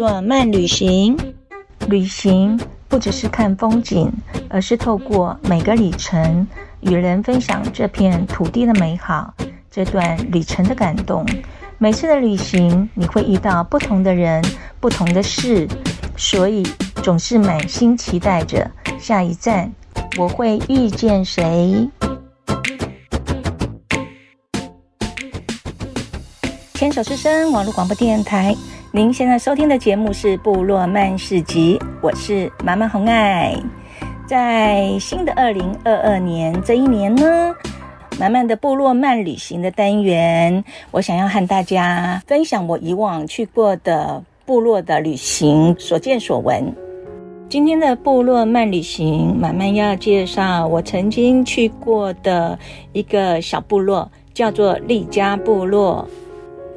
部落漫旅行，旅行不只是看风景，而是透过每个里程，与人分享这片土地的美好，这段旅程的感动。每次的旅行，你会遇到不同的人，不同的事，所以总是满心期待着下一站，我会遇见谁？牵手之声网络广播电台。您现在收听的节目是《部落漫市集》，我是妈妈红爱。在新的二零二二年这一年呢，满满的部落漫旅行的单元，我想要和大家分享我以往去过的部落的旅行所见所闻。今天的部落漫旅行，满满要介绍我曾经去过的一个小部落，叫做利嘉部落。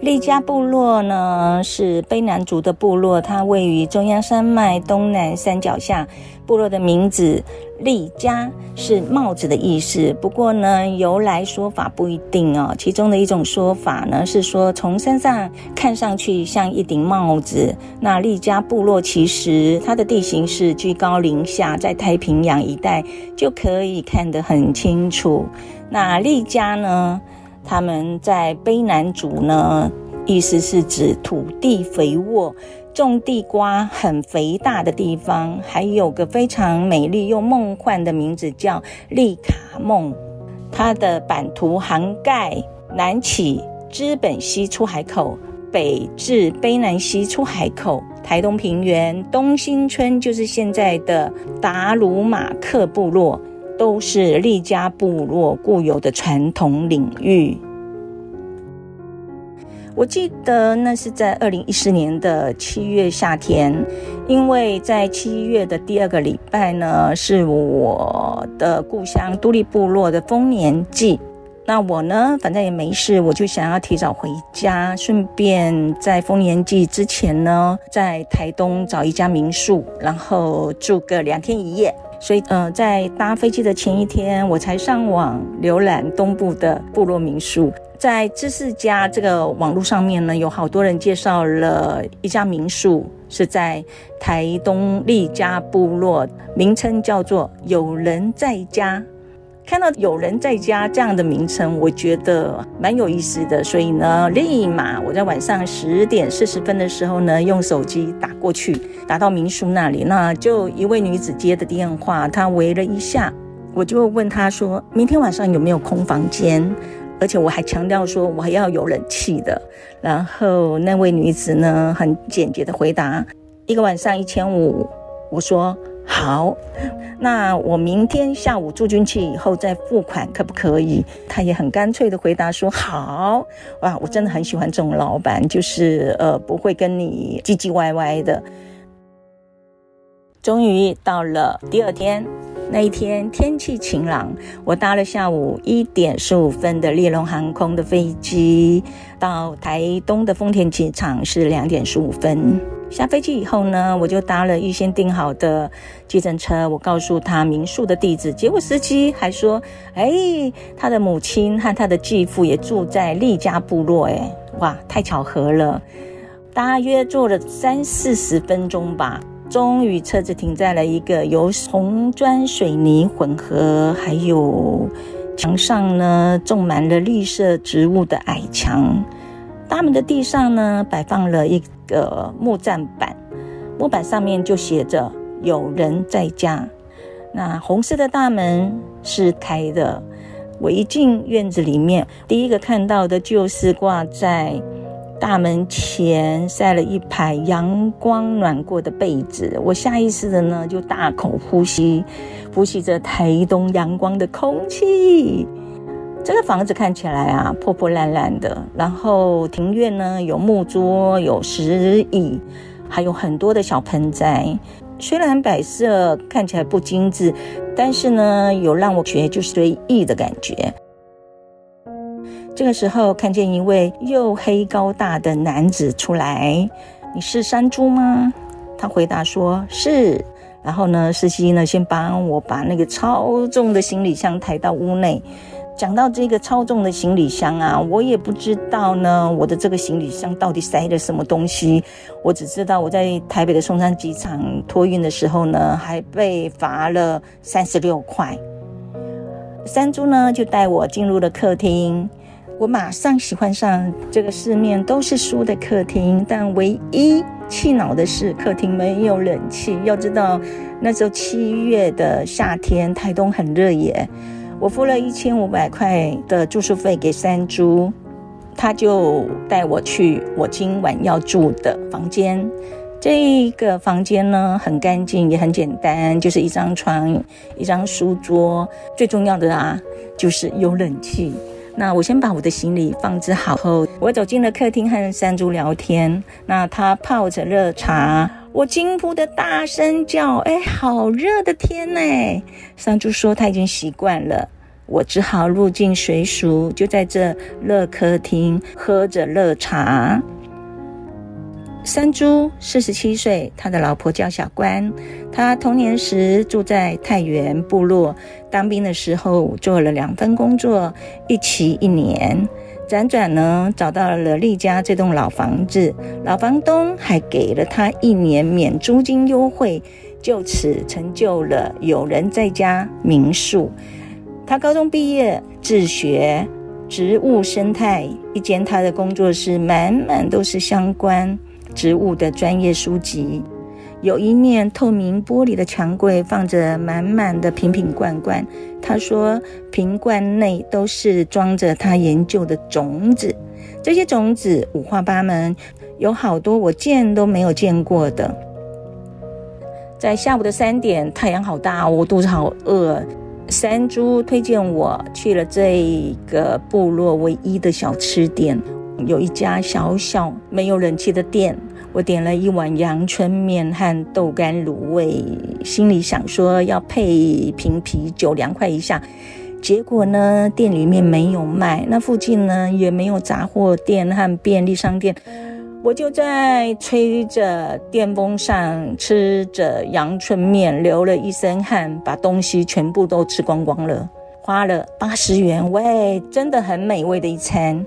利嘉部落呢，是卑南族的部落，它位于中央山脉东南山脚下。部落的名字利嘉是帽子的意思，不过呢，由来说法不一定哦。其中的一种说法呢，是说从山上看上去像一顶帽子。那利嘉部落其实它的地形是居高临下，在太平洋一带就可以看得很清楚。那利嘉呢？他们在卑南族呢，意思是指土地肥沃、种地瓜很肥大的地方，还有个非常美丽又梦幻的名字叫利卡梦。它的版图涵盖南起知本溪出海口，北至卑南溪出海口，台东平原、东兴村就是现在的达鲁马克部落。都是利嘉部落固有的传统领域。我记得那是在二零一四年的七月夏天，因为在七月的第二个礼拜呢，是我的故乡都历部落的丰年祭。那我呢，反正也没事，我就想要提早回家，顺便在丰年祭之前呢，在台东找一家民宿，然后住个两天一夜。所以，呃，在搭飞机的前一天，我才上网浏览东部的部落民宿。在知识家这个网络上面呢，有好多人介绍了一家民宿，是在台东利家部落，名称叫做“有人在家”。看到“有人在家”这样的名称，我觉得蛮有意思的，所以呢，立马我在晚上十点四十分的时候呢，用手机打过去，打到民宿那里，那就一位女子接的电话，她围了一下，我就问她说，明天晚上有没有空房间，而且我还强调说我还要有冷气的，然后那位女子呢，很简洁的回答，一个晚上一千五，我说。好，那我明天下午住进去以后再付款，可不可以？他也很干脆的回答说好。哇，我真的很喜欢这种老板，就是呃不会跟你唧唧歪歪的。终于到了第二天。那一天天气晴朗，我搭了下午一点十五分的列龙航空的飞机，到台东的丰田机场是两点十五分。下飞机以后呢，我就搭了预先订好的计程车，我告诉他民宿的地址，结果司机还说：“哎，他的母亲和他的继父也住在利家部落。”哎，哇，太巧合了！大约坐了三四十分钟吧。终于，车子停在了一个由红砖水泥混合，还有墙上呢种满了绿色植物的矮墙。大门的地上呢摆放了一个木栈板，木板上面就写着“有人在家”。那红色的大门是开的。我一进院子里面，第一个看到的就是挂在。大门前晒了一排阳光暖过的被子，我下意识的呢就大口呼吸，呼吸着台东阳光的空气。这个房子看起来啊破破烂烂的，然后庭院呢有木桌、有石椅，还有很多的小盆栽。虽然摆设看起来不精致，但是呢有让我觉得就是随意的感觉。这个时候，看见一位又黑高大的男子出来。你是山猪吗？他回答说是。然后呢，司机呢先帮我把那个超重的行李箱抬到屋内。讲到这个超重的行李箱啊，我也不知道呢，我的这个行李箱到底塞了什么东西。我只知道我在台北的松山机场托运的时候呢，还被罚了三十六块。山猪呢就带我进入了客厅，我马上喜欢上这个四面都是书的客厅，但唯一气恼的是客厅没有冷气。要知道那时候七月的夏天，台东很热耶。我付了一千五百块的住宿费给山猪，他就带我去我今晚要住的房间。这个房间呢，很干净，也很简单，就是一张床，一张书桌。最重要的啊，就是有冷气。那我先把我的行李放置好后，我走进了客厅和山猪聊天。那他泡着热茶，我惊呼的大声叫：“哎，好热的天呐！”山猪说他已经习惯了。我只好入境随俗，就在这热客厅喝着热茶。山猪四十七岁，他的老婆叫小关。他童年时住在太原部落，当兵的时候做了两份工作，一期一年。辗转呢，找到了丽家这栋老房子，老房东还给了他一年免租金优惠，就此成就了有人在家民宿。他高中毕业，自学植物生态。一间他的工作室，满满都是相关植物的专业书籍。有一面透明玻璃的墙柜，放着满满的瓶瓶罐罐。他说，瓶罐内都是装着他研究的种子。这些种子五花八门，有好多我见都没有见过的。在下午的三点，太阳好大，我肚子好饿。山猪推荐我去了这个部落唯一的小吃店，有一家小小没有冷气的店。我点了一碗阳春面和豆干卤味，心里想说要配一瓶啤酒凉快一下。结果呢，店里面没有卖，那附近呢也没有杂货店和便利商店。我就在吹着电风扇，吃着阳春面，流了一身汗，把东西全部都吃光光了，花了八十元，喂，真的很美味的一餐。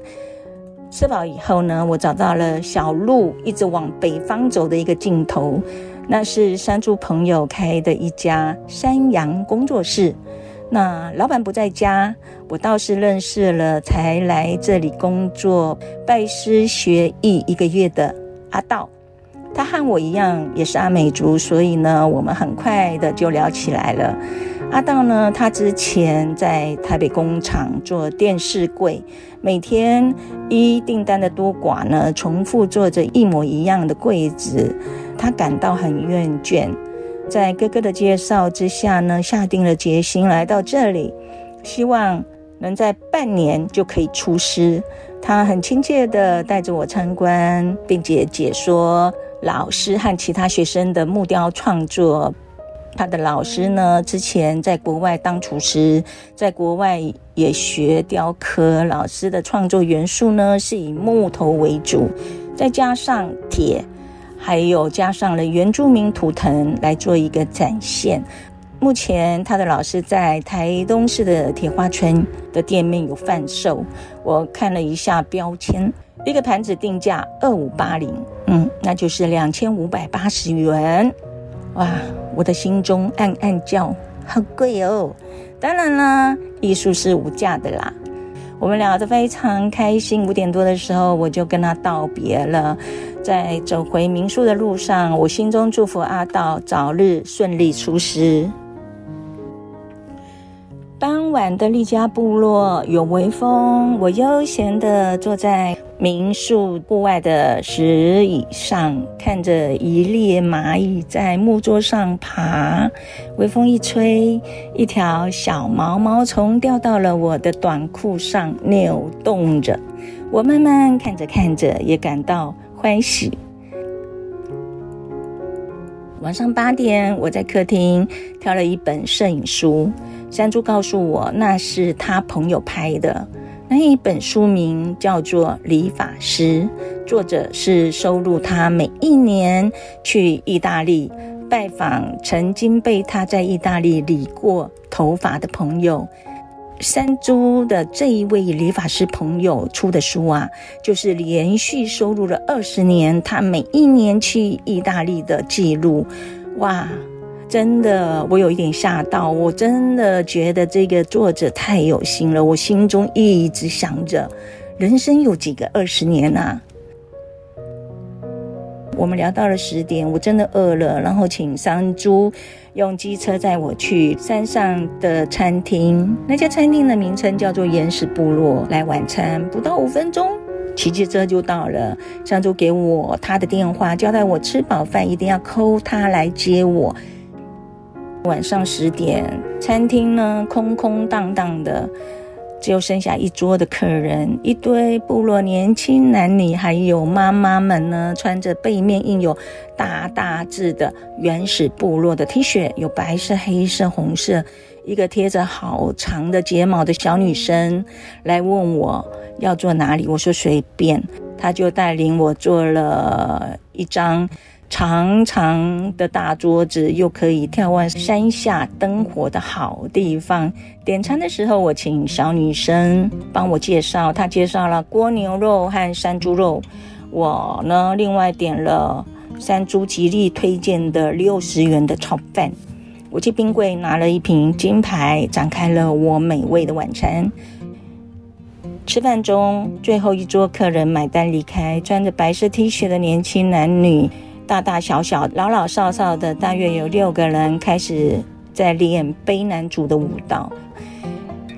吃饱以后呢，我找到了小路一直往北方走的一个尽头，那是山猪朋友开的一家山羊工作室。那老板不在家，我倒是认识了才来这里工作、拜师学艺一个月的阿道。他和我一样也是阿美族，所以呢，我们很快的就聊起来了。阿道呢，他之前在台北工厂做电视柜，每天依订单的多寡呢，重复做着一模一样的柜子，他感到很厌倦。在哥哥的介绍之下呢，下定了决心来到这里，希望能在半年就可以出师。他很亲切地带着我参观，并且解说老师和其他学生的木雕创作。他的老师呢，之前在国外当厨师，在国外也学雕刻。老师的创作元素呢，是以木头为主，再加上铁。还有加上了原住民图腾来做一个展现。目前他的老师在台东市的铁花村的店面有贩售。我看了一下标签，一个盘子定价二五八零，嗯，那就是两千五百八十元。哇，我的心中暗暗叫，好贵哦。当然啦，艺术是无价的啦。我们聊得非常开心。五点多的时候，我就跟他道别了。在走回民宿的路上，我心中祝福阿道早日顺利出师。傍晚的丽家部落有微风，我悠闲地坐在民宿户外的石椅上，看着一列蚂蚁在木桌上爬。微风一吹，一条小毛毛虫掉到了我的短裤上，扭动着。我慢慢看着看着，也感到。欢喜。晚上八点，我在客厅挑了一本摄影书。山猪告诉我，那是他朋友拍的。那一本书名叫做《理发师》，作者是收录他每一年去意大利拜访曾经被他在意大利理过头发的朋友。山猪的这一位理发师朋友出的书啊，就是连续收录了二十年他每一年去意大利的记录。哇，真的，我有一点吓到，我真的觉得这个作者太有心了。我心中一直想着，人生有几个二十年啊？我们聊到了十点，我真的饿了，然后请山猪用机车载我去山上的餐厅。那家餐厅的名称叫做原始部落，来晚餐不到五分钟，骑机车就到了。山猪给我他的电话，交代我吃饱饭一定要扣他来接我。晚上十点，餐厅呢空空荡荡的。只有剩下一桌的客人，一堆部落年轻男女，还有妈妈们呢，穿着背面印有大大字的原始部落的 T 恤，有白色、黑色、红色。一个贴着好长的睫毛的小女生来问我要坐哪里，我说随便，她就带领我坐了一张。长长的大桌子，又可以眺望山下灯火的好地方。点餐的时候，我请小女生帮我介绍，她介绍了锅牛肉和山猪肉。我呢，另外点了山猪极力推荐的六十元的炒饭。我去冰柜拿了一瓶金牌，展开了我美味的晚餐。吃饭中，最后一桌客人买单离开，穿着白色 T 恤的年轻男女。大大小小、老老少少的，大约有六个人开始在练卑南族的舞蹈。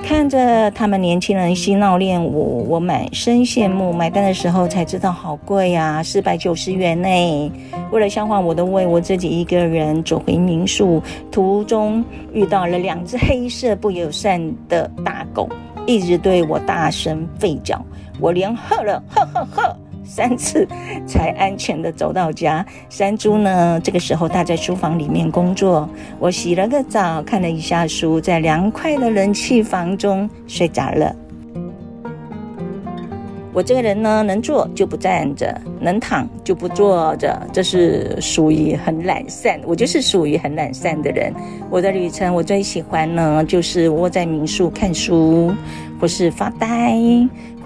看着他们年轻人嬉闹练舞，我满身羡慕。买单的时候才知道好贵呀，四百九十元呢。为了消化我的胃，我自己一个人走回民宿。途中遇到了两只黑色不友善的大狗，一直对我大声吠叫，我连喝了呵呵呵。三次才安全的走到家。山猪呢？这个时候他在书房里面工作。我洗了个澡，看了一下书，在凉快的冷气房中睡着了。我这个人呢，能坐就不站着，能躺就不坐着，这是属于很懒散。我就是属于很懒散的人。我的旅程，我最喜欢呢，就是窝在民宿看书，或是发呆，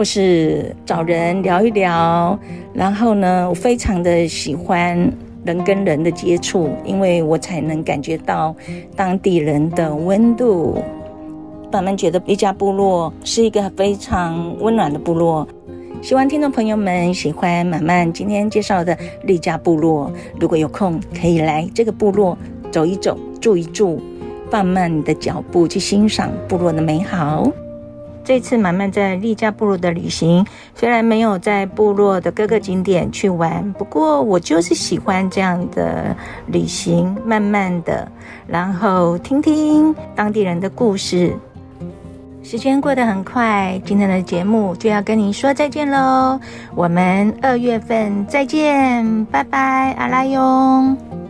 或是找人聊一聊。然后呢，我非常的喜欢人跟人的接触，因为我才能感觉到当地人的温度。慢慢觉得利嘉部落是一个非常温暖的部落。希望听众朋友们喜欢满满今天介绍的利嘉部落。如果有空，可以来这个部落走一走、住一住，放慢你的脚步去欣赏部落的美好。这次满满在利加部落的旅行，虽然没有在部落的各个景点去玩，不过我就是喜欢这样的旅行，慢慢的，然后听听当地人的故事。时间过得很快，今天的节目就要跟您说再见喽。我们二月份再见，拜拜，阿拉哟。